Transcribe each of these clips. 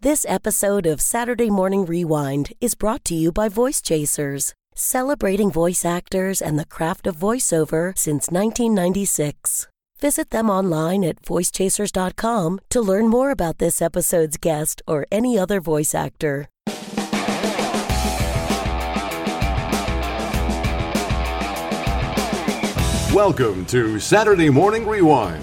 This episode of Saturday Morning Rewind is brought to you by Voice Chasers, celebrating voice actors and the craft of voiceover since 1996. Visit them online at voicechasers.com to learn more about this episode's guest or any other voice actor. Welcome to Saturday Morning Rewind,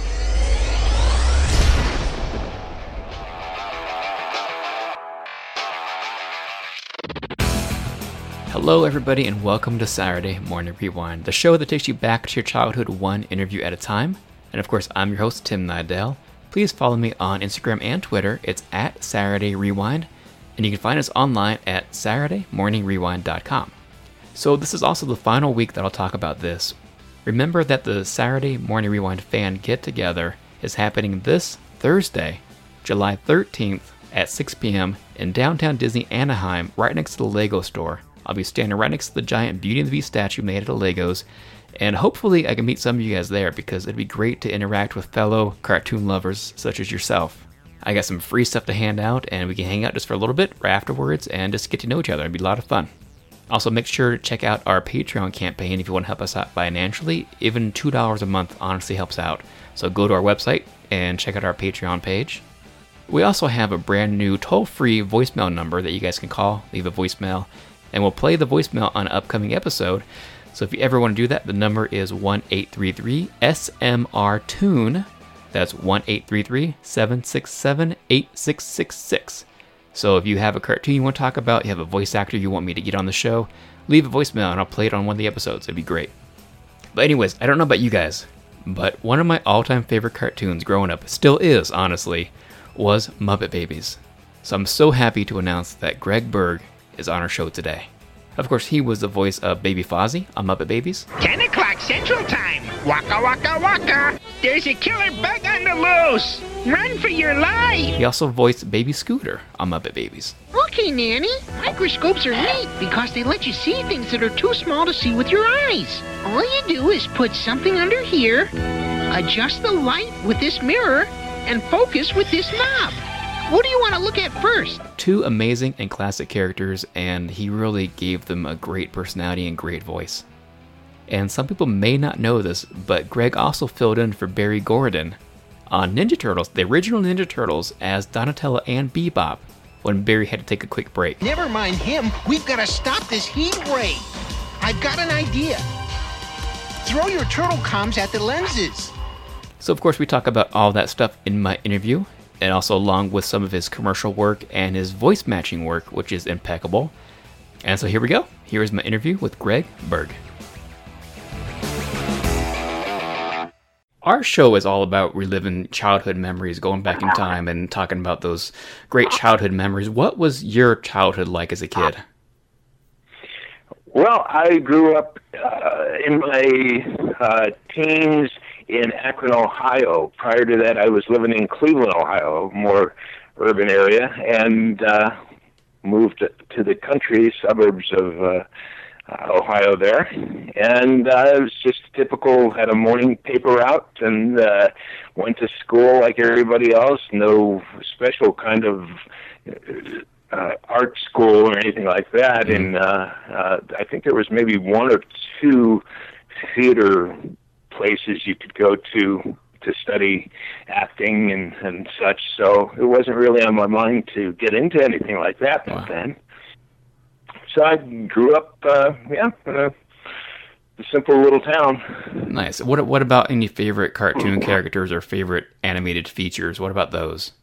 Hello, everybody, and welcome to Saturday Morning Rewind, the show that takes you back to your childhood one interview at a time. And of course, I'm your host, Tim Nidell. Please follow me on Instagram and Twitter. It's at Saturday Rewind, and you can find us online at SaturdayMorningRewind.com. So, this is also the final week that I'll talk about this. Remember that the Saturday Morning Rewind fan get together is happening this Thursday, July 13th at 6 p.m. in downtown Disney Anaheim, right next to the Lego store. I'll be standing right next to the giant Beauty and the Beast statue made out of Legos, and hopefully I can meet some of you guys there because it'd be great to interact with fellow cartoon lovers such as yourself. I got some free stuff to hand out, and we can hang out just for a little bit right afterwards and just get to know each other. It'd be a lot of fun. Also, make sure to check out our Patreon campaign if you want to help us out financially. Even $2 a month honestly helps out. So go to our website and check out our Patreon page. We also have a brand new toll free voicemail number that you guys can call, leave a voicemail, and we'll play the voicemail on an upcoming episode. So if you ever want to do that, the number is 1 833 SMR Tune. That's 1 833 767 8666. So if you have a cartoon you want to talk about, you have a voice actor you want me to get on the show, leave a voicemail and I'll play it on one of the episodes. It'd be great. But, anyways, I don't know about you guys, but one of my all time favorite cartoons growing up, still is, honestly, was Muppet Babies. So I'm so happy to announce that Greg Berg is on our show today. Of course, he was the voice of Baby Fozzie on Muppet Babies. 10 o'clock Central Time. Waka waka waka. There's a killer bug on the loose. Run for your life. He also voiced Baby Scooter on Muppet Babies. Okay, Nanny. Microscopes are neat because they let you see things that are too small to see with your eyes. All you do is put something under here, adjust the light with this mirror, and focus with this knob. What do you want to look at first? Two amazing and classic characters, and he really gave them a great personality and great voice. And some people may not know this, but Greg also filled in for Barry Gordon on Ninja Turtles, the original Ninja Turtles, as Donatello and Bebop when Barry had to take a quick break. Never mind him. We've got to stop this heat ray. I've got an idea. Throw your turtle comms at the lenses. So, of course, we talk about all that stuff in my interview, and also along with some of his commercial work and his voice matching work, which is impeccable. And so here we go. Here is my interview with Greg Berg. Our show is all about reliving childhood memories, going back in time and talking about those great childhood memories. What was your childhood like as a kid? Well, I grew up uh, in my uh, teens in Akron, Ohio. Prior to that, I was living in Cleveland, Ohio, more urban area, and uh, moved to the country suburbs of uh, uh, Ohio there. And uh, it was just typical. Had a morning paper route and uh, went to school like everybody else. No special kind of. Uh, art school or anything like that, mm-hmm. and uh, uh, I think there was maybe one or two theater places you could go to to study acting and and such. So it wasn't really on my mind to get into anything like that back wow. then. So I grew up, uh, yeah, in a, a simple little town. Nice. What what about any favorite cartoon characters or favorite animated features? What about those?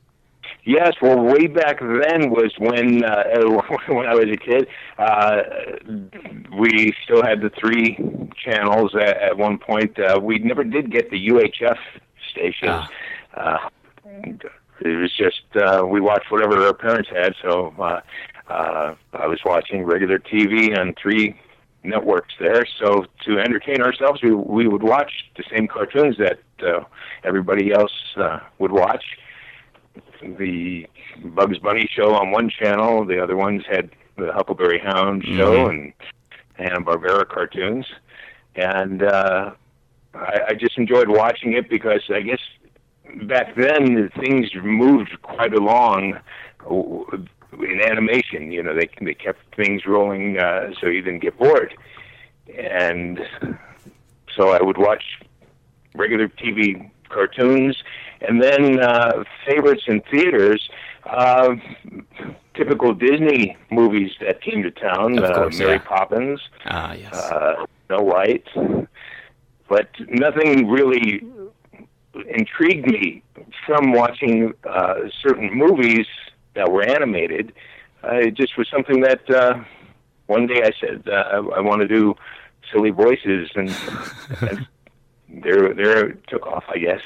Yes, well, way back then was when uh, when I was a kid. Uh, we still had the three channels at, at one point. Uh, we never did get the UHF stations. Ah. Uh, it was just uh, we watched whatever our parents had. So uh, uh, I was watching regular TV on three networks there. So to entertain ourselves, we we would watch the same cartoons that uh, everybody else uh, would watch. The Bugs Bunny show on one channel, the other ones had the Huckleberry Hound show mm-hmm. and Hanna Barbera cartoons, and uh, I, I just enjoyed watching it because I guess back then things moved quite along in animation. You know, they they kept things rolling uh, so you didn't get bored, and so I would watch regular TV cartoons, and then uh, favorites in theaters. Uh, typical Disney movies that came to town. Of course, uh, Mary yeah. Poppins. Ah, yes. Uh, Snow White. But nothing really intrigued me from watching uh, certain movies that were animated. Uh, it just was something that uh, one day I said uh, I, I want to do silly voices, and, and there there took off, I guess.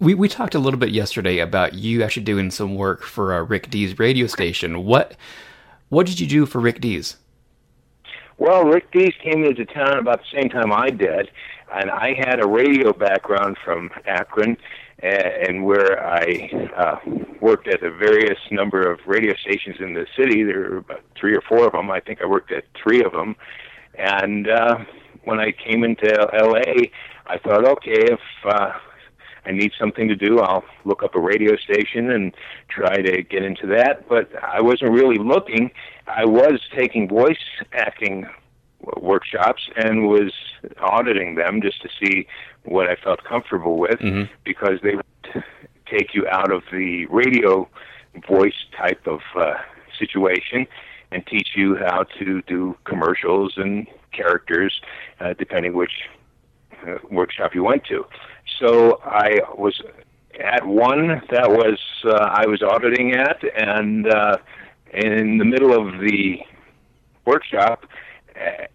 We we talked a little bit yesterday about you actually doing some work for uh, Rick Dees radio station. What what did you do for Rick Dees? Well, Rick Dees came into town about the same time I did, and I had a radio background from Akron, and where I uh, worked at a various number of radio stations in the city. There were about three or four of them. I think I worked at three of them. And uh, when I came into L.A., I thought, okay, if uh, I need something to do, I'll look up a radio station and try to get into that. But I wasn't really looking. I was taking voice acting workshops and was auditing them just to see what I felt comfortable with mm-hmm. because they would take you out of the radio voice type of uh, situation and teach you how to do commercials and characters uh, depending which uh, workshop you went to. So I was at one that was uh, I was auditing at and uh, in the middle of the workshop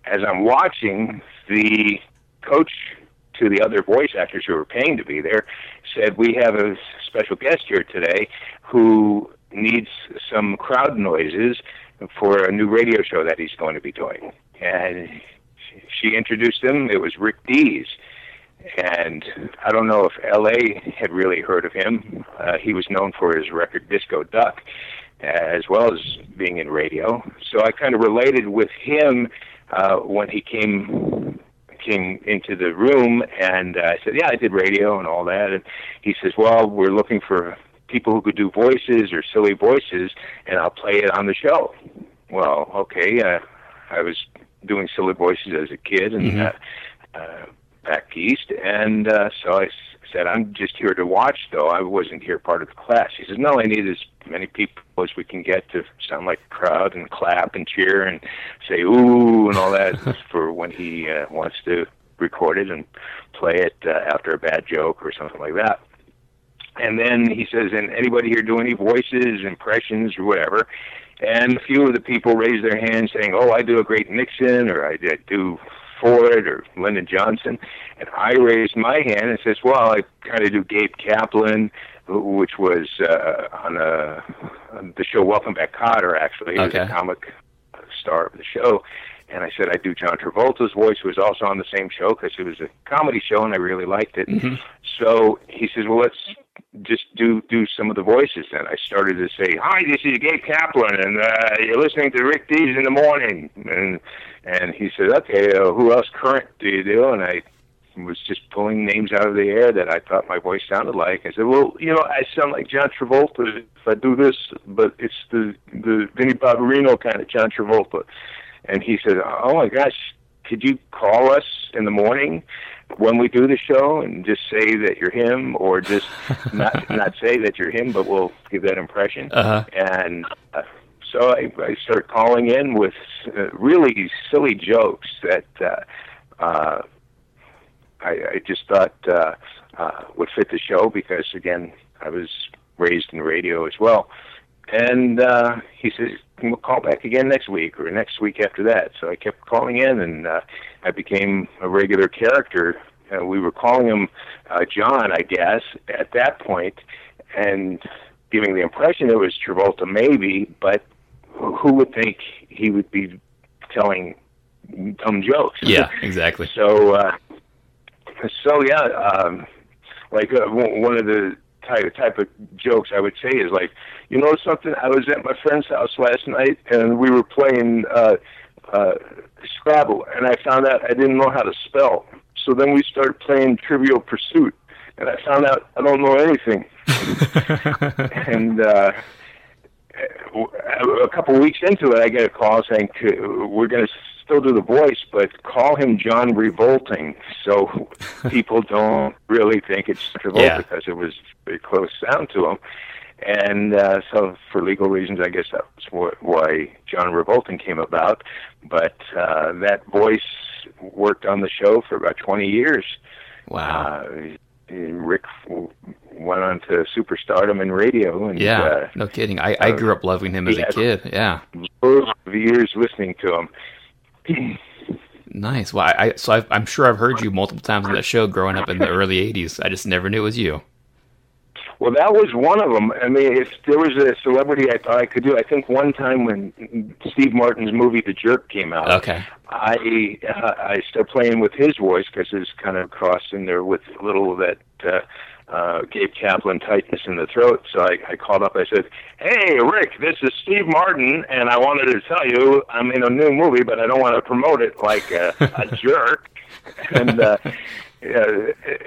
as I'm watching, the coach to the other voice actors who were paying to be there said, "We have a special guest here today who needs some crowd noises for a new radio show that he's going to be doing." And she introduced him. It was Rick Dees. And I don't know if L.A. had really heard of him. Uh, he was known for his record Disco Duck, as well as being in radio. So I kind of related with him uh, when he came came into the room, and uh, I said, "Yeah, I did radio and all that." And he says, "Well, we're looking for people who could do voices or silly voices, and I'll play it on the show." Well, okay. Uh, I was doing silly voices as a kid, and Mhm. uh, uh, back east, and uh, so I s- said, "I'm just here to watch, though. I wasn't here part of the class." He says, "No, I need as many people as we can get to sound like a crowd and clap and cheer and say ooh and all that for when he uh, wants to record it and play it uh, after a bad joke or something like that." And then he says, "And anybody here do any voices, impressions, or whatever?" And a few of the people raised their hands, saying, "Oh, I do a great Nixon, or I do Ford, or Lyndon Johnson." And I raised my hand and says, "Well, I kind of do Gabe Kaplan, which was uh, on, a, on the show Welcome Back, Kotter. Actually, he was a comic star of the show." And I said, I do John Travolta's voice, who was also on the same show because it was a comedy show and I really liked it. Mhm. So he says, well, let's just do do some of the voices. And I started to say, hi, this is Gabe Kaplan, and uh, you're listening to Rick Dees in the morning. And and he said, okay, uh, who else current do you do? And I was just pulling names out of the air that I thought my voice sounded like. I said, well, you know, I sound like John Travolta if I do this, but it's the the Vinnie Barbarino kind of John Travolta. And he said, oh my gosh, could you call us in the morning when we do the show and just say that you're him, or just not not say that you're him, but we'll give that impression. Uh-huh. And uh, so I, I started calling in with uh, really silly jokes that uh, uh, I, I just thought uh, uh, would fit the show because again I was raised in radio as well. And uh, he says, "We'll call back again next week or next week after that." So I kept calling in, and uh, I became a regular character. Uh, we were calling him uh, John, I guess, at that point, and giving the impression it was Travolta, maybe, but who would think he would be telling dumb jokes? Yeah, exactly. so, uh, so yeah, um, like uh, one of the type type of jokes I would say is like, you know something? I was at my friend's house last night and we were playing uh, uh, Scrabble, and I found out I didn't know how to spell. So then we started playing Trivial Pursuit, and I found out I don't know anything. and uh, a couple of weeks into it, I get a call saying we're going to still do the voice, but call him John Revolting, so people don't really think it's Travolta Yeah. because it was very close sound to him. And uh, so, for legal reasons, I guess that was wh- why John Revolting came about. But uh, that voice worked on the show for about 20 years. Wow. Uh, Rick went on to superstardom in radio, and yeah, uh, no kidding. I, I grew up loving him as a kid. Yeah. years listening to him. Nice. Well, I, I so I've, I'm sure I've heard you multiple times on that show growing up in the early '80s. I just never knew it was you. Well, that was one of them. I mean, if there was a celebrity I thought I could do, I think one time when Steve Martin's movie The Jerk came out, Okay. I uh, I started playing with his voice because it's kind of crossed in there with a little of that uh, uh, Gabe Kaplan tightness in the throat. So I, I called up. I said, "Hey, Rick, this is Steve Martin, and I wanted to tell you I'm in a new movie, but I don't want to promote it like a, a jerk." and uh, yeah,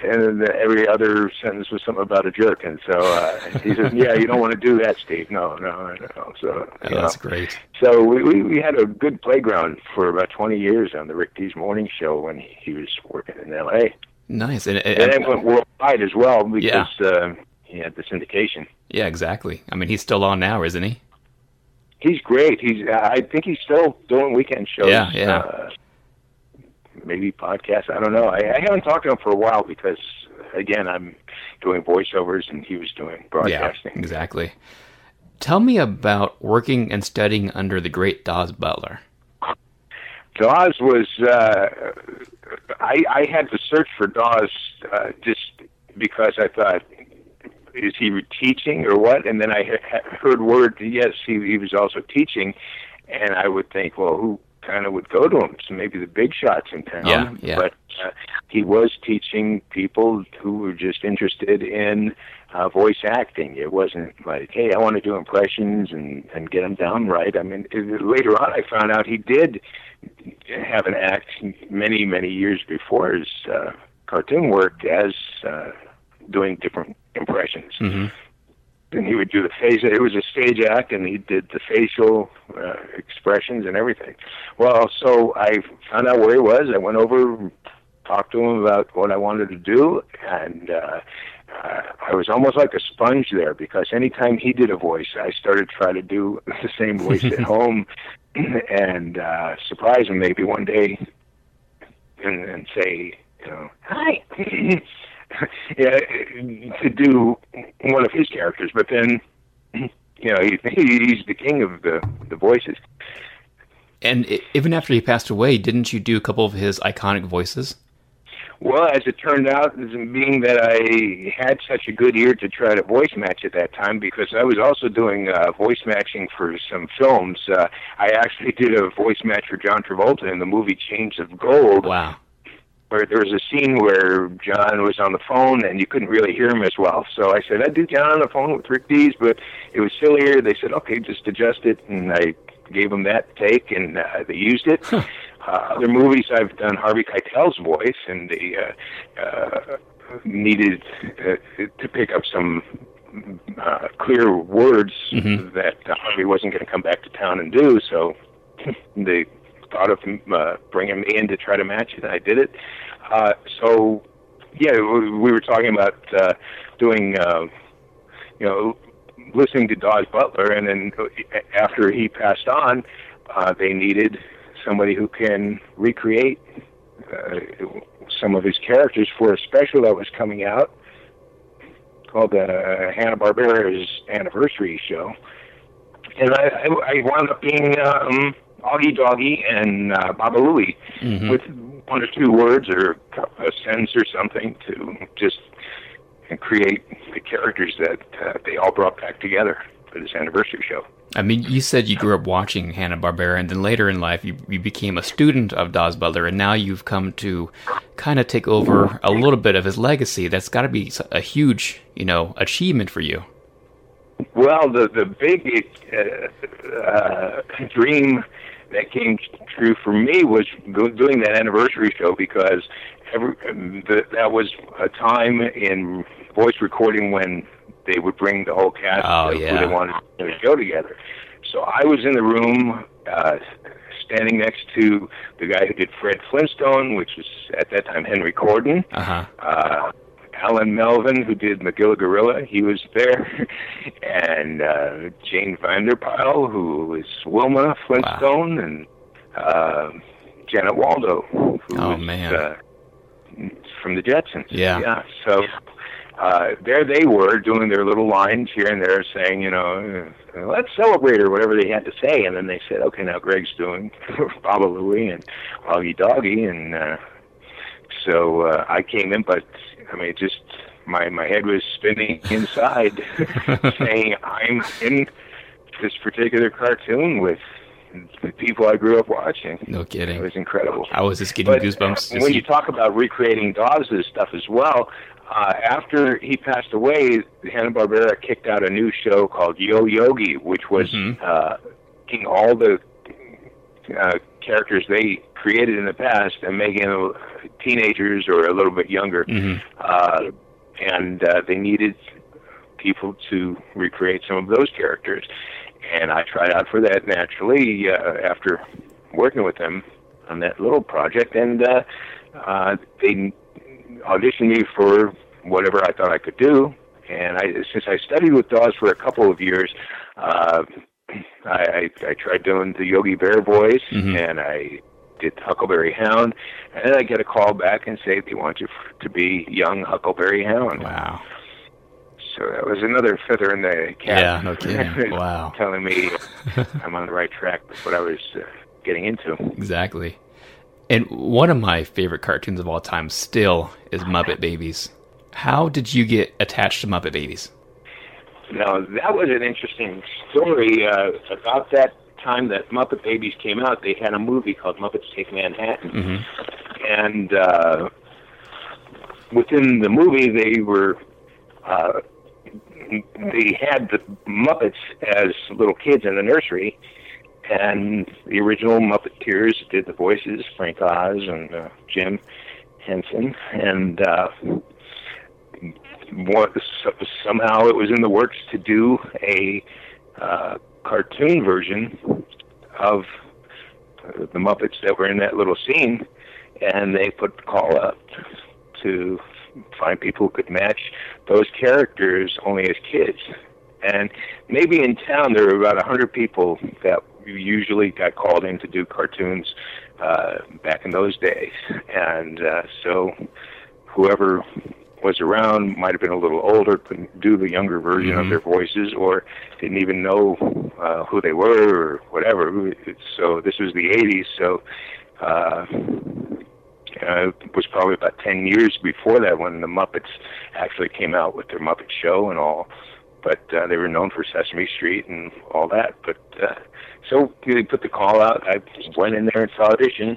and then every other sentence was something about a jerk. And so uh, he said, "Yeah, you don't want to do that, Steve. No, no, no." So Oh, you that's know. great. So we, we we had a good playground for about 20 years on the Rick Dees Morning Show when he, he was working in L.A. Nice. And, And and, then went worldwide as well because Yeah. uh, he had the syndication. yeah, exactly. I mean, he's still on now, isn't he? He's great. He's I think he's still doing weekend shows. Yeah, yeah. Uh, maybe podcasts. I don't know. I, I haven't talked to him for a while because again I'm doing voiceovers and he was doing broadcasting. Yeah, exactly. Tell me about working and studying under the great Daws Butler. Daws was uh, I I had to search for Daws uh, just because I thought is he teaching or what? And then I heard word yes he he was also teaching, and I would think well who kind of would go to him? So maybe the big shots in town. Yeah, yeah. But uh, he was teaching people who were just interested in uh, voice acting. It wasn't like, hey, I want to do impressions and and get them down right. I mean, it, later on, I found out he did have an act many many years before his uh, cartoon work as uh, doing different impressions. hmm And he would do the face. It was a stage act, and he did the facial uh, expressions and everything. Well, so I found out where he was. I went over, talked to him about what I wanted to do, and uh, uh, I was almost like a sponge there because anytime he did a voice, I started trying to do the same voice at home, and uh, surprise him maybe one day, and, and say, you know, hi. yeah, to do one of his characters, but then, you know, he, he's the king of the the voices. And even after he passed away, didn't you do a couple of his iconic voices? Well, as it turned out, being that I had such a good ear to try to voice match at that time, because I was also doing uh, voice matching for some films. Uh, I actually did a voice match for John Travolta in the movie Chains of Gold, Wow. Where there was a scene where John was on the phone and you couldn't really hear him as well. So I said, I'd do John on the phone with Rick Dees, but it was sillier. They said, okay, just adjust it. And I gave them that take and uh, they used it. Uh, other movies, I've done Harvey Keitel's voice and they uh, uh, needed uh, to pick up some uh, clear words Mhm. that uh, Harvey wasn't going to come back to town and do. So they thought of uh, bringing me in to try to match it, I did it. Uh, so, yeah, we we were talking about uh, doing, uh, you know, listening to Daws Butler, and then after he passed on, uh, they needed somebody who can recreate uh, some of his characters for a special that was coming out called uh, Hanna Barbera's anniversary show, and I, I, I wound up being um, Augie Doggie and uh, Baba Looey Mhm. with one or two words or a sentence or something to just create the characters that uh, they all brought back together for this anniversary show. I mean, you said you grew up watching Hanna Barbera, and then later in life you, you became a student of Daws Butler, and now you've come to kind of take over a little bit of his legacy. That's got to be a huge, you know, achievement for you. Well, the the big uh, uh, dream that came true for me was doing that anniversary show because every, the, that was a time in voice recording when they would bring the whole cast oh, yeah. who they wanted to show together. So I was in the room, uh, standing next to the guy who did Fred Flintstone, which was at that time Henry Corden. Uh-huh. Uh, Alan Melvin, who did Magilla Gorilla, he was there, and uh, Jane Vander Pyl, who was Wilma Flintstone, wow. and uh, Janet Waldo, who oh, was man. Uh, from the Jetsons. Yeah. Yeah. So uh, there they were doing their little lines here and there, saying, you know, let's celebrate or whatever they had to say, and then they said, okay, now Greg's doing Baba Looey and Augie Doggie, and uh, so uh, I came in, but I mean, just my my head was spinning inside, saying I'm in this particular cartoon with the people I grew up watching. No kidding. It was incredible. I was just getting but, goosebumps. Uh, when you talk about recreating Daws' stuff as well, uh, after he passed away, Hanna Barbera kicked out a new show called Yo Yogi, which was mm-hmm. uh, taking all the uh, characters they created in the past and making them teenagers or a little bit younger. Mm-hmm. Uh, and uh, they needed people to recreate some of those characters. And I tried out for that naturally uh, after working with them on that little project. And uh, uh, they auditioned me for whatever I thought I could do. And I, since I studied with Daws for a couple of years, uh, I, I, I tried doing the Yogi Bear voice, mm-hmm. and I did Huckleberry Hound, and then I get a call back and say they want you f- to be young Huckleberry Hound. Wow. So that was another feather in the cap. Yeah, no kidding. wow. telling me I'm on the right track with what I was uh, getting into. Exactly. And one of my favorite cartoons of all time still is Muppet Babies. How did you get attached to Muppet Babies? Now, that was an interesting story. Uh, about that time that Muppet Babies came out, they had a movie called Muppets Take Manhattan. Mm-hmm. And uh, within the movie, they were. Uh, they had the Muppets as little kids in the nursery, and the original Muppeteers did the voices, Frank Oz and uh, Jim Henson, and uh, what, somehow it was in the works to do a uh, cartoon version of the Muppets that were in that little scene, and they put the call out to find people who could match those characters only as kids. And maybe in town there were about a hundred people that usually got called in to do cartoons uh, back in those days, and uh, so whoever was around might have been a little older, couldn't do the younger version Mhm. of their voices, or didn't even know uh, who they were or whatever. So this was the '80s, so. Uh, uh, it was probably about 10 years before that when the Muppets actually came out with their Muppet Show and all. But uh, they were known for Sesame Street and all that. But uh, so they put the call out. I went in there and saw audition.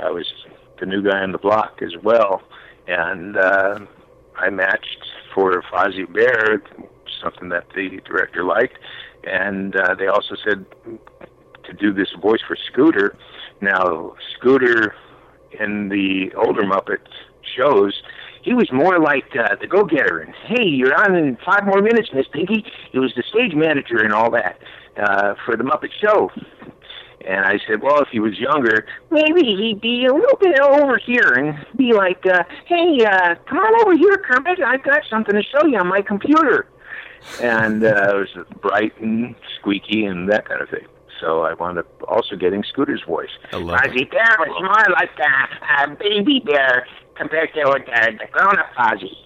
I was the new guy on the block as well, and uh, I matched for Fozzie Bear, something that the director liked, and uh, they also said to do this voice for Scooter. Now Scooter in the older Muppet shows, he was more like uh, the go-getter. And hey, you're on in five more minutes, Miss Piggy. He was the stage manager and all that uh, for the Muppet Show. And I said, well, if he was younger, maybe he'd be a little bit over here and be like, uh, hey, uh, come on over here, Kermit. I've got something to show you on my computer. And uh, it was bright and squeaky and that kind of thing. So I wound up also getting Scooter's voice. I love. Fozzie Bear was more like a, a baby bear compared to uh, the grown-up Fozzie.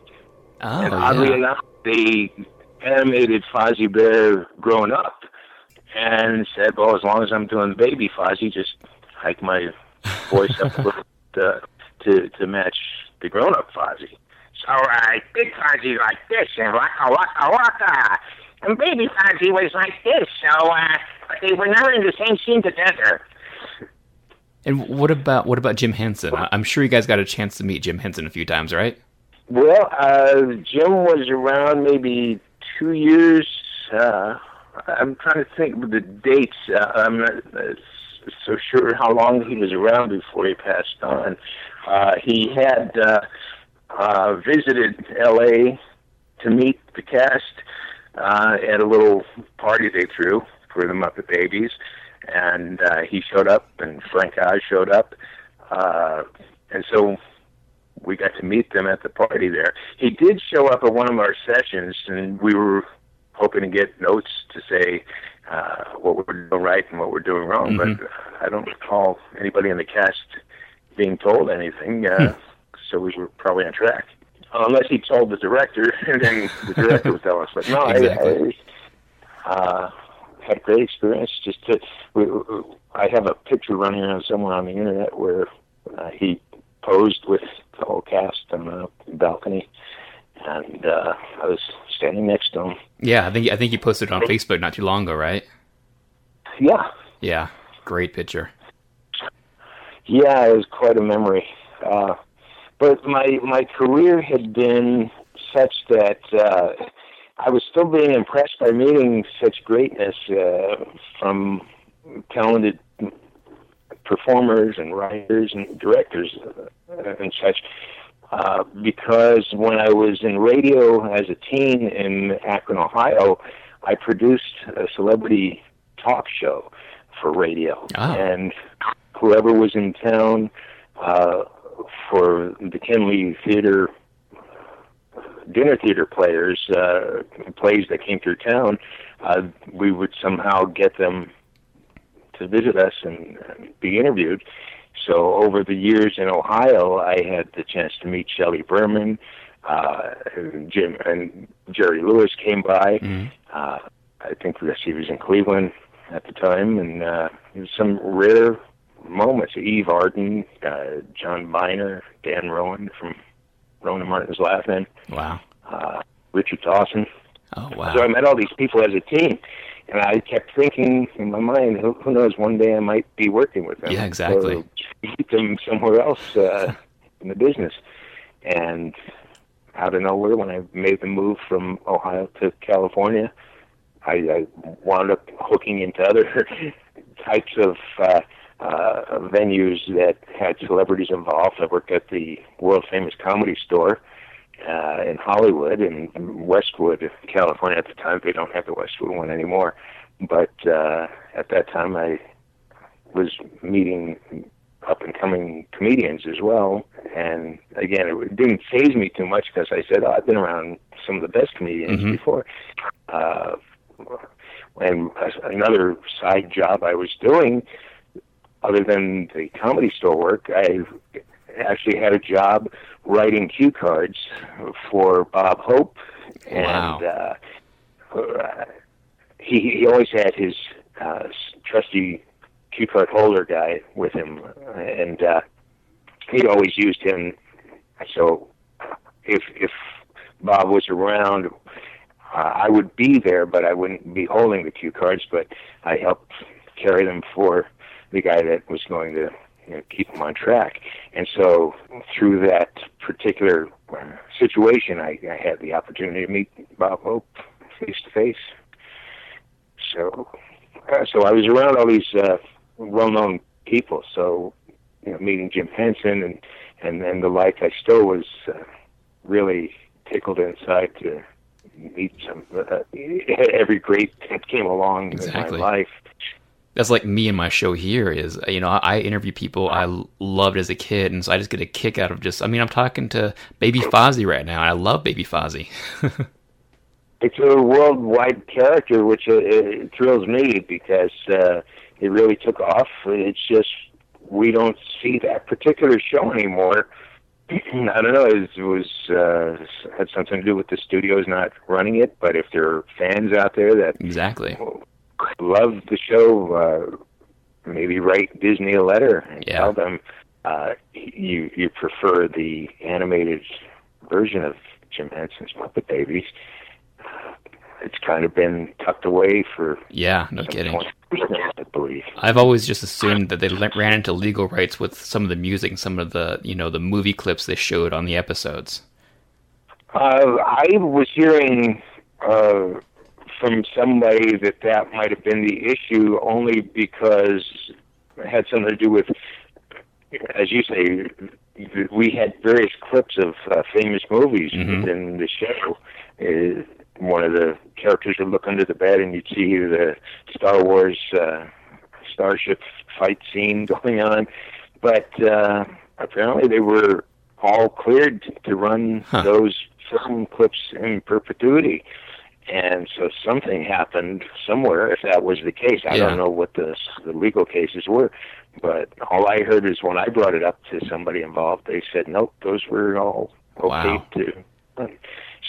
Oh, and oddly yeah. enough, they animated Fozzie Bear grown up and said, well, as long as I'm doing baby Fozzie, just hike my voice up a little uh, to, to match the grown up Fozzie. So, uh, big Fozzie like this, and waka waka waka. And baby Fozzie was like this, so, uh, but they were never in the same scene together. And what about what about Jim Henson? I'm sure you guys got a chance to meet Jim Henson a few times, right? Well, uh, Jim was around maybe two years. Uh, I'm trying to think of the dates. Uh, I'm not uh, so sure how long he was around before he passed on. Uh, he had uh, uh, visited L.A. to meet the cast uh, at a little party they threw for the Muppet Babies, and uh, he showed up, and Frank Oz showed up, uh, and so we got to meet them at the party there. He did show up at one of our sessions, and we were hoping to get notes to say uh, what we're doing right and what we're doing wrong. Mhm. But I don't recall anybody in the cast being told anything, uh, so we were probably on track. Unless he told the director, and then the director would tell us. But no, Exactly. I, I uh, had a great experience. Just to, we, I have a picture running around somewhere on the internet where uh, he posed with the whole cast on the balcony, and uh, I was standing next to him. Yeah, I think I think you posted it on Facebook not too long ago, right? Yeah, Yeah, great picture. yeah, it was quite a memory. Uh, but my my career had been such that uh, I was still being impressed by meeting such greatness uh, from talented performers and writers and directors uh, and such. Uh, because when I was in radio as a teen in Akron, Ohio, I produced a celebrity talk show for radio, Ah. and whoever was in town uh, for the Kenley Theater dinner theater players, uh, plays that came through town, uh, we would somehow get them to visit us and, and be interviewed. So over the years in Ohio, I had the chance to meet Shelley Berman, uh, and Jim and Jerry Lewis came by. Mhm. Uh, I think that she was in Cleveland at the time, and uh, there was some rare moments. Eve Arden, uh, John Miner, Dan Rowan from Rowan and Martin's Laugh-In, Wow. uh, Richard Dawson. Oh wow. So I met all these people as a teen, and I kept thinking in my mind, who, who knows, one day I might be working with them. Yeah, exactly. So meet them somewhere else uh, in the business. And out of nowhere, when I made the move from Ohio to California, I, I wound up hooking into other types of uh, uh, venues that had celebrities involved. I worked at the world famous comedy store uh, in Hollywood and Westwood, California. At the time, they don't have the Westwood one anymore. But uh, at that time, I was meeting up and coming comedians as well. And again, it didn't phase me too much because I said, oh, I've been around some of the best comedians Mhm. before. Uh, and another side job I was doing, other than the comedy store work, I actually had a job writing cue cards for Bob Hope, and Wow. uh, uh, he he always had his uh, trusty cue card holder guy with him, and uh, he always used him. So if if Bob was around, uh, I would be there, but I wouldn't be holding the cue cards. But I helped carry them for the guy that was going to you know, keep them on track. And so through that particular uh, situation, I, I had the opportunity to meet Bob Hope face to face. So, uh, so I was around all these uh, well-known people. So, you know, meeting Jim Henson and and and the like, I still was uh, really tickled inside to meet some uh, every great that came along Exactly. in my life. That's like me and my show here is, you know, I interview people i loved as a kid, and so I just get a kick out of just, I mean, I'm talking to Baby Fozzie right now, and I love Baby Fozzie. it's a worldwide character, which uh, it thrills me because uh, it really took off. It's just we don't see that particular show anymore. I don't know. It was uh, had something to do with the studios not running it, but if there are fans out there that exactly. Love the show, uh, maybe write Disney a letter and Yeah. tell them uh, you you prefer the animated version of Jim Henson's Muppet Babies. It's kind of been tucked away for yeah, no kidding. I believe. I've always just assumed that they ran into legal rights with some of the music, some of the you know the movie clips they showed on the episodes. Uh, I was hearing uh, from somebody that that might have been the issue only because it had something to do with, as you say, we had various clips of uh, famous movies Mhm. in the show. Uh, one of the characters would look under the bed and you'd see the Star Wars uh, starship fight scene going on, but uh, apparently they were all cleared to run Huh. those film clips in perpetuity. And so something happened somewhere. If that was the case, I Yeah. don't know what the the legal cases were, but all I heard is when I brought it up to somebody involved, they said nope, those were all okay Wow. to.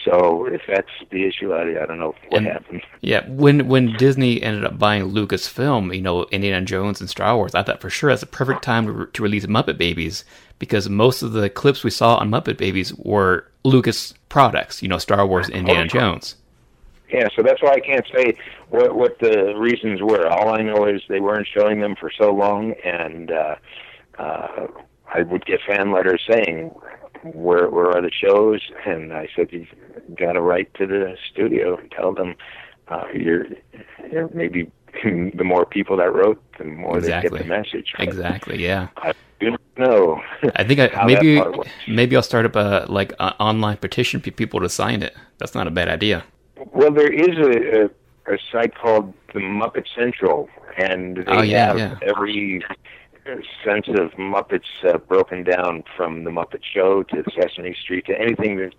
So if that's the issue, I, I don't know what And- happened. Yeah, when when Disney ended up buying Lucasfilm, you know, Indiana Jones and Star Wars, I thought for sure that's the perfect time to, re- to release Muppet Babies because most of the clips we saw on Muppet Babies were Lucas products, you know, Star Wars, oh, Indiana Jones. Yeah, so that's why I can't say what what the reasons were. All I know is they weren't showing them for so long, and uh, uh, I would get fan letters saying, "Where where are the shows?" And I said, "You've got to write to the studio and tell them uh, you're, you're maybe the more people that wrote, the more they get the message." But Exactly, yeah. I do not know. I think I, maybe that part works. maybe I'll start up a like an online petition for people to sign it. That's not a bad idea. Well, there is a, a, a site called the Muppet Central, and they Oh, yeah, have yeah. every sense of Muppets uh, broken down from the Muppet Show to Sesame Street to anything that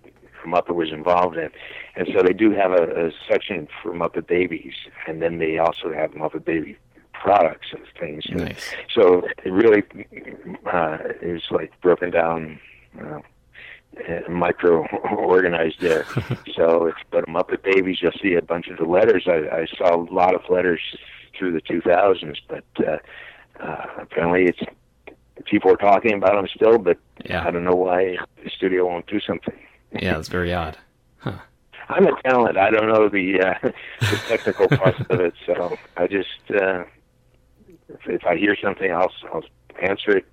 Muppet was involved in. And so they do have a, a section for Muppet Babies, and then they also have Muppet Baby products and things. Nice. So it really uh, is like broken down. Uh, micro organized there. so if you go to Muppet Babies, you'll see a bunch of the letters. I, I saw a lot of letters through the 2000s, but uh, uh, apparently it's people are talking about them still. But Yeah. I don't know why the studio won't do something. Yeah, it's very odd. I'm a talent. I don't know the uh, the technical parts of it, so I just uh, if, if I hear something, I'll I'll answer it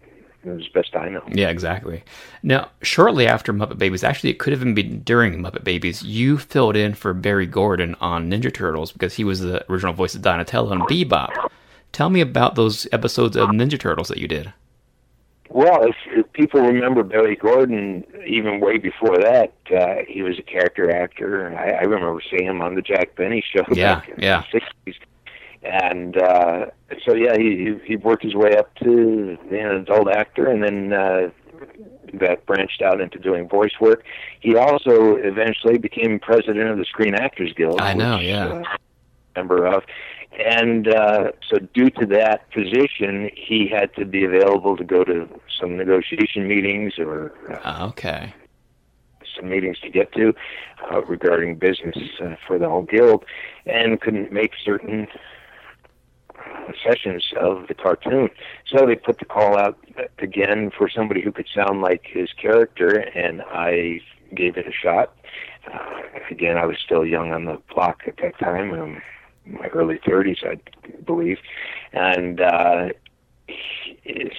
as best I know. Yeah, exactly. Now, shortly after Muppet Babies, actually, it could have even been during Muppet Babies, you filled in for Barry Gordon on Ninja Turtles because he was the original voice of Donatello and Bebop. Tell me about those episodes of Ninja Turtles that you did. Well, if, if people remember Barry Gordon, even way before that, uh, he was a character actor. I, I remember seeing him on the Jack Benny show Yeah, back in yeah. the '60s. And uh, so, yeah, he he- he worked his way up to being an adult actor, and then uh, that branched out into doing voice work. He also eventually became president of the Screen Actors Guild. I know, which, yeah. uh, member of. And uh, so, due to that position, he had to be available to go to some negotiation meetings or uh, Okay. some meetings to get to uh, regarding business uh, for the whole guild, and couldn't make certain sessions of the cartoon. So they put the call out again for somebody who could sound like his character, and I gave it a shot. Uh, again, I was still young on the block at that time, um, my early 30s, I believe, and uh,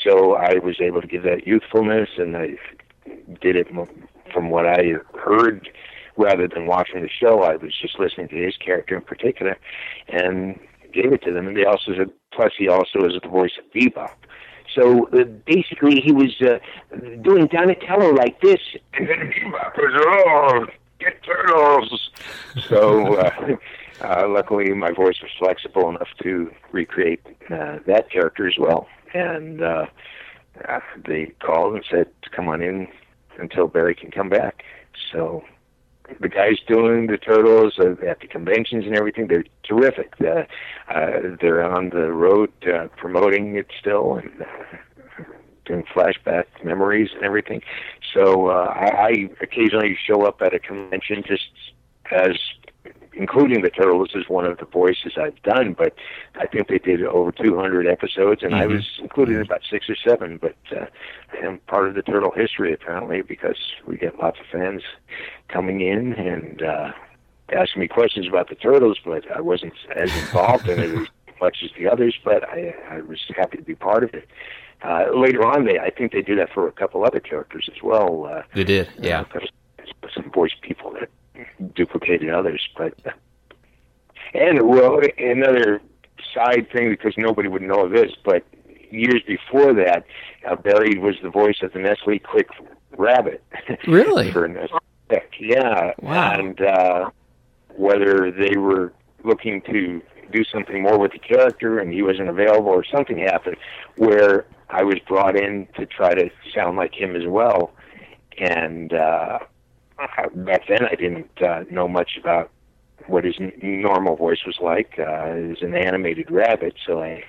so I was able to give that youthfulness, and I did it from what I heard rather than watching the show. I was just listening to his character in particular, and gave it to them. And they also said, plus he also is the voice of Bebop. So uh, basically, he was uh, doing Donatello like this, and then Bebop was, oh, get turtles. So uh, uh, luckily, my voice was flexible enough to recreate uh, that character as well. And uh, uh, they called and said, come on in until Barry can come back. So the guys doing the turtles at the conventions and everything, they're terrific. Uh, uh, they're on the road uh, promoting it still and uh, doing flashback memories and everything. So uh, I, I occasionally show up at a convention just as including the turtles is one of the voices I've done. But I think they did over 200 episodes, and mm-hmm. I was included in about six or seven. But uh, I am part of the turtle history apparently because we get lots of fans coming in and uh, asking me questions about the turtles, but I wasn't as involved in it as much as the others. But I, I was happy to be part of it. Uh, later on, they I think they do that for a couple other characters as well. Uh, they did, yeah. Uh, some voice people that duplicated others, but uh, and well, another side thing because nobody would know of this, but years before that, uh, Barry was the voice of the Nestle Quik Rabbit. Really? for Nestle yeah. Wow. And uh, whether they were looking to do something more with the character and he wasn't available or something happened where I was brought in to try to sound like him as well. And uh, back then I didn't uh, know much about what his n- normal voice was like. Uh, it was an animated rabbit, so I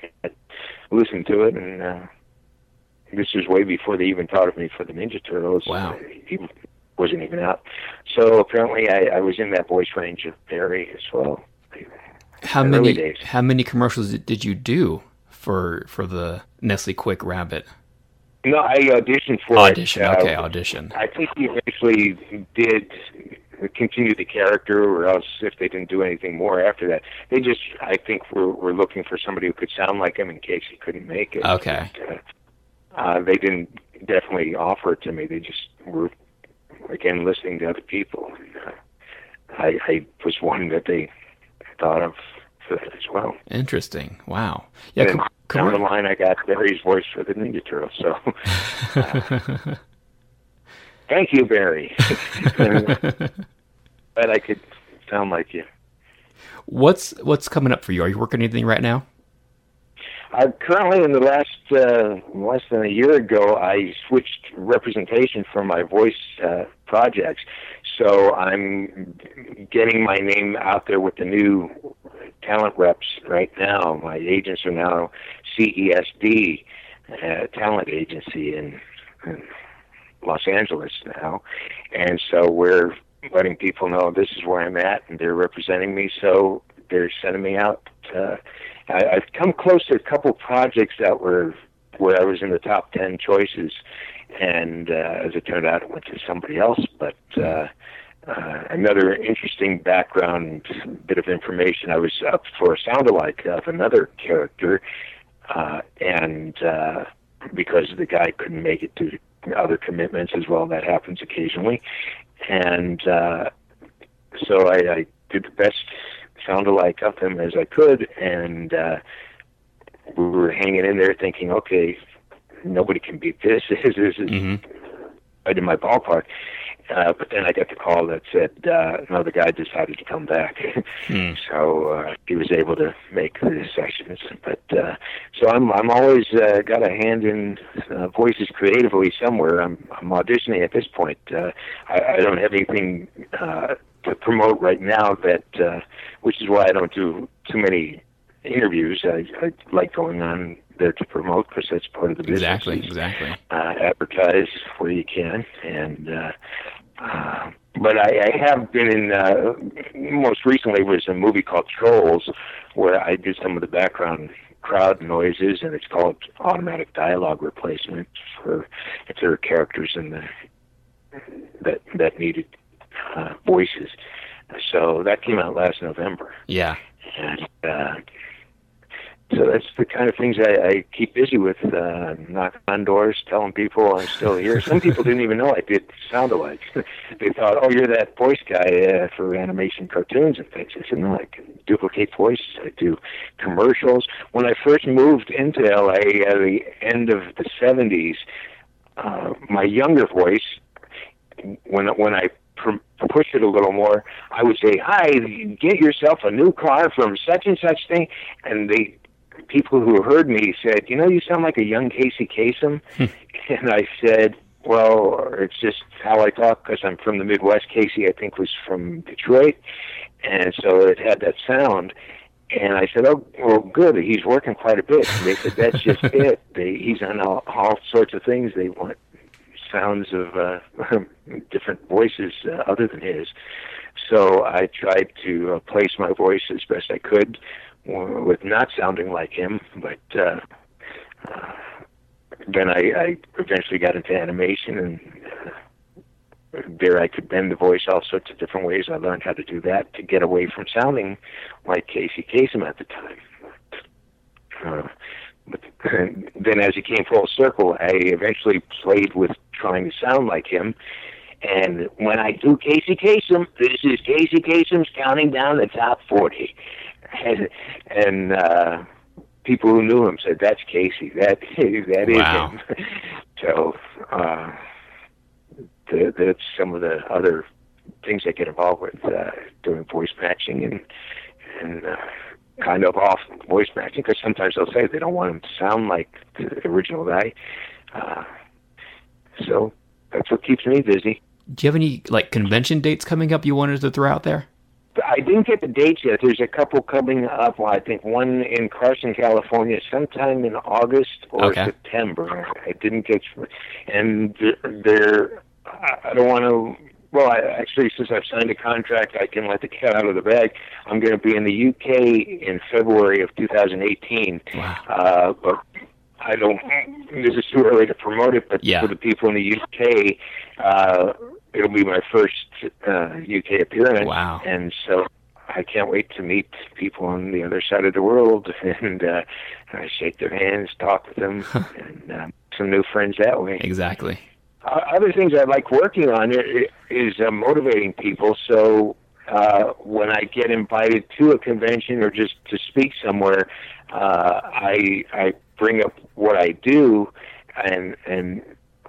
listened to it, and uh, this was way before they even thought of me for the Ninja Turtles. Wow. He wasn't even out. So apparently I, I was in that voice range of Barry as well. How many how many commercials did you do for for the Nestle Quik Rabbit? No, I auditioned for audition. it. Okay, uh, audition. I think he eventually did continue the character, or else if they didn't do anything more after that, they just I think were were looking for somebody who could sound like him in case he couldn't make it. Okay. uh, uh, they didn't definitely offer it to me. They just were again listening to other people. I, I was one that they thought of for that as well. Interesting. Wow. Yeah. And down the line, I got Barry's voice for the Ninja Turtles. So, uh, thank you, Barry. But I could sound like you. What's What's coming up for you? Are you working on anything right now? Uh, currently, in the last uh, less than a year ago, I switched representation for my voice uh, projects. So I'm getting my name out there with the new talent reps right now. My agents are now CESD, uh, talent agency in, in Los Angeles now, and so we're letting people know this is where I'm at, and they're representing me. So they're sending me out. Uh, I, I've come close to a couple projects that were where I was in the top ten choices, and uh, as it turned out, it went to somebody else. But uh, uh, another interesting background bit of information. I was up for a sound alike of another character, uh, and uh, because the guy couldn't make it due to other commitments as well, that happens occasionally, and uh, so I, I did the best sound alike of him as I could, and uh, we were hanging in there thinking, okay, nobody can beat this. this is mm-hmm. right in my ballpark. Uh, but then I got the call that said uh, another guy decided to come back, hmm. so uh, he was able to make the sessions. But uh, so I'm I'm always uh, got a hand in uh, voices creatively somewhere. I'm I'm auditioning at this point. Uh, I, I don't have anything uh, to promote right now that, uh, which is why I don't do too many interviews. I, I like going on there to promote because that's part of the business. Exactly, exactly. Uh, advertise where you can, and uh, uh, but I, I have been in. Uh, most recently was a movie called Trolls, where I do some of the background crowd noises, and it's called automatic dialogue replacement for if there are characters in the that that needed uh, voices. So that came out last November. Yeah. And uh, so that's the kind of things I, I keep busy with, uh, knocking on doors, telling people I'm still here. Some people didn't even know I did sound alike. they thought, oh, you're that voice guy uh, for animation cartoons and things. I said, no, I can duplicate voices. I do commercials. When I first moved into LA at the end of the 70s, uh, my younger voice, when when I push it a little more, I would say, "Hi, get yourself a new car from such and such thing," and they people who heard me said, "You know, you sound like a young Casey Kasem," hmm. and I said, "Well, it's just how I talk because I'm from the Midwest. Casey, I think, was from Detroit, and so it had that sound." And I said, "Oh, well, good. He's working quite a bit." And they said, "That's just it. They, he's on all, all sorts of things. They want sounds of uh, different voices uh, other than his." So I tried to uh, place my voice as best I could with not sounding like him, but uh, uh, then I, I eventually got into animation and uh, there I could bend the voice all sorts of different ways. I learned how to do that to get away from sounding like Casey Kasem at the time. Uh, but then as he came full circle, I eventually played with trying to sound like him. And when I do Casey Kasem, this is Casey Kasem's counting down the top 40. And, and uh, people who knew him said, that's Casey. That, that is Wow. him. so, uh, the, that's some of the other things that get involved with uh, doing voice matching and and uh, kind of off voice matching because sometimes they'll say they don't want him to sound like the original guy. Uh, so that's what keeps me busy. Do you have any like convention dates coming up you wanted to throw out there? I didn't get the dates yet. There's a couple coming up. Well, I think one in Carson, California, sometime in August or Okay. September. I didn't get, and they're. I I don't want to. Well, I, actually, since I've signed a contract, I can let the cat out of the bag. I'm going to be in the UK in February of 2018. Wow. Uh, but I don't. This is too early to promote it, but Yeah. for the people in the UK, uh, it'll be my first uh, UK appearance. Wow. And so I can't wait to meet people on the other side of the world and uh, I shake their hands, talk with them, and um, some new friends that way. Exactly. Uh, other things I like working on is uh, motivating people. So uh, when I get invited to a convention or just to speak somewhere, uh, I I bring up what I do and and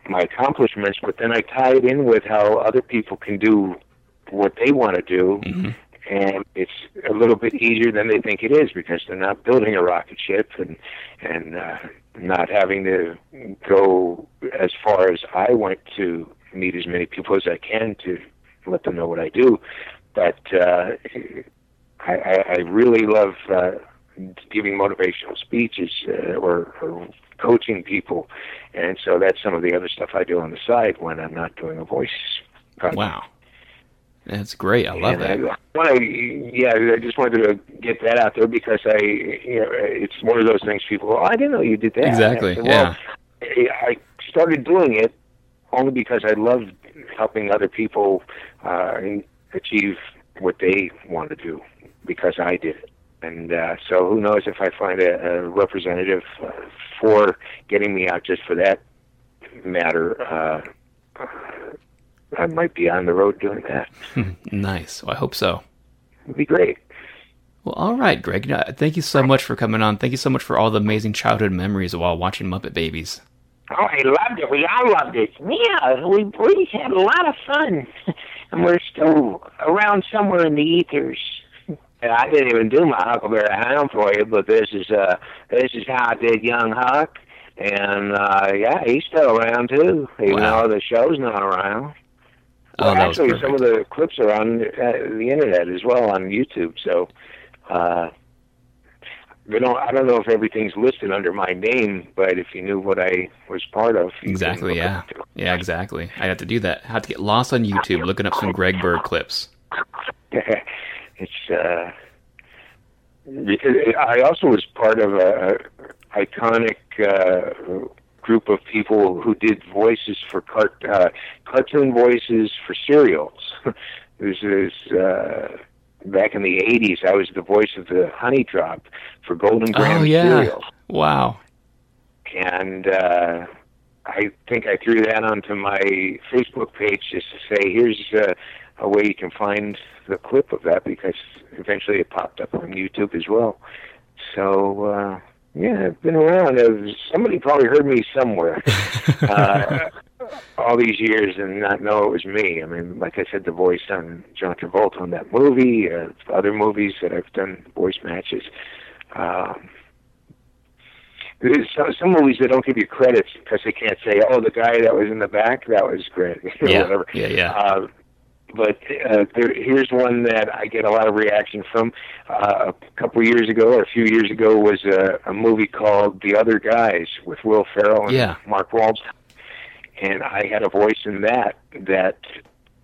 my accomplishments, but then I tie it in with how other people can do what they want to do. And it's a little bit easier than they think it is because they're not building a rocket ship and and uh, not having to go as far as I went to meet as many people as I can to let them know what I do. But uh, I, I, I really love uh, giving motivational speeches uh, or, or coaching people, and so that's some of the other stuff I do on the side when I'm not doing a voice. project. Wow. That's great. I love And that. I, yeah, I just wanted to get that out there because I, you know, it's one of those things. People, go, oh, I didn't know you did that. Exactly, I said, well, yeah. I started doing it only because I loved helping other people uh, achieve what they want to do because I did it. And uh, so, who knows if I find a, a representative uh, for getting me out just for that matter. Uh, I might be on the road doing that. Nice. Well, I hope so. It'd be great. Well, all right, Greg. Uh, Thank you so much for coming on. Thank you so much for all the amazing childhood memories while watching Muppet Babies. Oh, I loved it. We all loved it. Yeah, we we had a lot of fun, and we're still around somewhere in the ethers. And I didn't even do my Huckleberry Hound for you, but this is uh this is how I did Young Huck, and uh yeah, he's still around too, even Wow. though the show's not around. Oh, Well, that was actually, some of the clips are on uh, the internet as well on YouTube. So, uh, they don't. I don't know if everything's listed under my name, but if you knew what I was part of, you Exactly. Yeah. up to it. Yeah. Exactly. I have to do that. I have to get lost on YouTube looking up some Greg Berg clips. it's uh, I also was part of a, iconic uh, group of people who did voices for cart, uh, cartoon voices for serials. this is uh, back in the '80s. I was the voice of the Honey Drop for Golden Graham Oh yeah. cereal, Wow. and uh, I think I threw that onto my Facebook page just to say, here's uh, a way you can find the clip of that because eventually it popped up on YouTube as well. So uh, yeah, I've been around. Uh, Somebody probably heard me somewhere uh, all these years and not know it was me. I mean, like I said, the voice on John Travolta on that movie, uh, other movies that I've done voice matches. Um, there's some, some movies that don't give you credits because they can't say, "Oh, the guy that was in the back, that was great," or Yeah. whatever. Yeah. Yeah. Uh, but uh, there, here's one that I get a lot of reaction from. Uh, a couple of years ago, or a few years ago, was a, a movie called The Other Guys with Will Ferrell and Yeah. Mark Wahlberg, and I had a voice in that that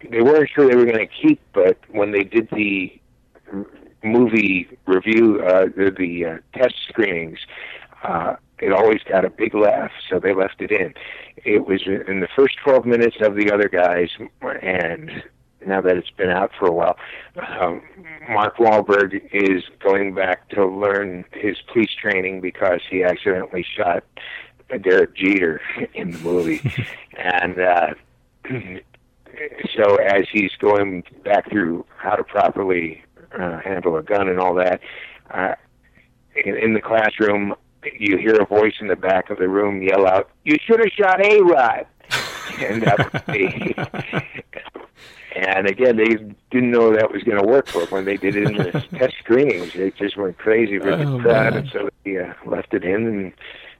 they weren't sure they were going to keep, but when they did the movie review, uh, the, the uh, test screenings, uh, it always got a big laugh, so they left it in. It was in the first 12 minutes of the other guys, and now that it's been out for a while, um, Mark Wahlberg is going back to learn his police training because he accidentally shot Derek Jeter in the movie, and uh, so as he's going back through how to properly uh, handle a gun and all that, uh, in, in the classroom, you hear a voice in the back of the room yell out, "You should have shot A Rod." and that would be And again, they didn't know that was going to work for them when they did it in the test screenings. They just went crazy with Oh, the crowd, and so they uh, left it in, and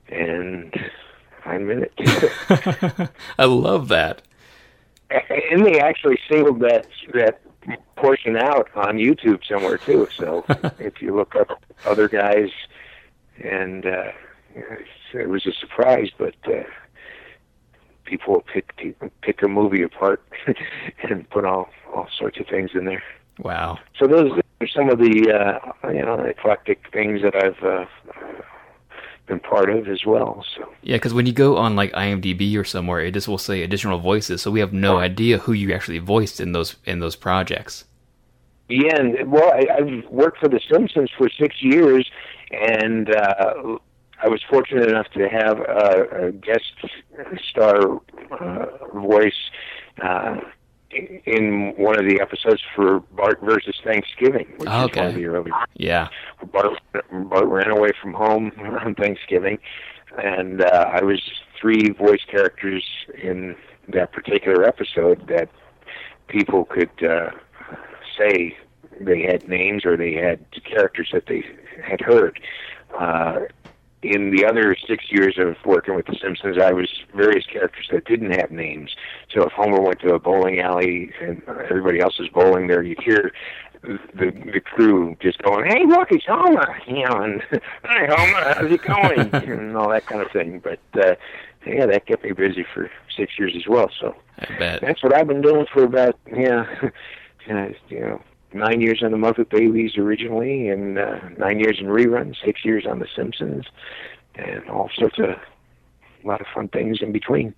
and five it. I love that. and they actually singled that that portion out on YouTube somewhere too. So if you look up other guys, and uh, it was a surprise, but. Uh, People will pick pick a movie apart and put all all sorts of things in there. Wow. So those are some of the uh, you know eclectic things that I've uh, been part of as well. So Yeah, because when you go on like IMDb or somewhere, it just will say additional voices, so we have no idea who you actually voiced in those in those projects. yeah, and well, I, I've worked for The Simpsons for six years, and uh, I was fortunate enough to have a, a guest star uh, voice. Uh, in one of the episodes for Bart versus Thanksgiving, which is Okay. one of the early Yeah. Bart, Bart ran away from home on Thanksgiving, and uh, I was three voice characters in that particular episode that people could uh, say they had names or they had characters that they had heard. Uh, in the other six years of working with The Simpsons, I was various characters that didn't have names. So if Homer went to a bowling alley and everybody else was bowling there, you'd hear the the crew just going, "Hey, look, it's Homer," you know, and "Hey, Homer, how's it going?" and all that kind of thing. But uh, yeah, that kept me busy for six years as well. So that's what I've been doing for about yeah, you know, nine years on the Muppet Babies originally, and uh, nine years in reruns, six years on The Simpsons, and all sorts of a lot of fun things in between.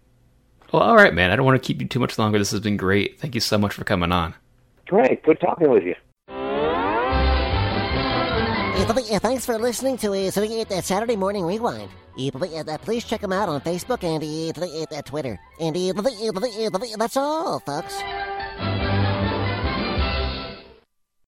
Well, all right, man. I don't want to keep you too much longer. This has been great. Thank you so much for coming on. Great, good talking with you. Th- Thanks for listening to uh, so, Saturday Morning Rewind. Pl- Please check them out on Facebook and th- Twitter. And th- th- that's all, folks.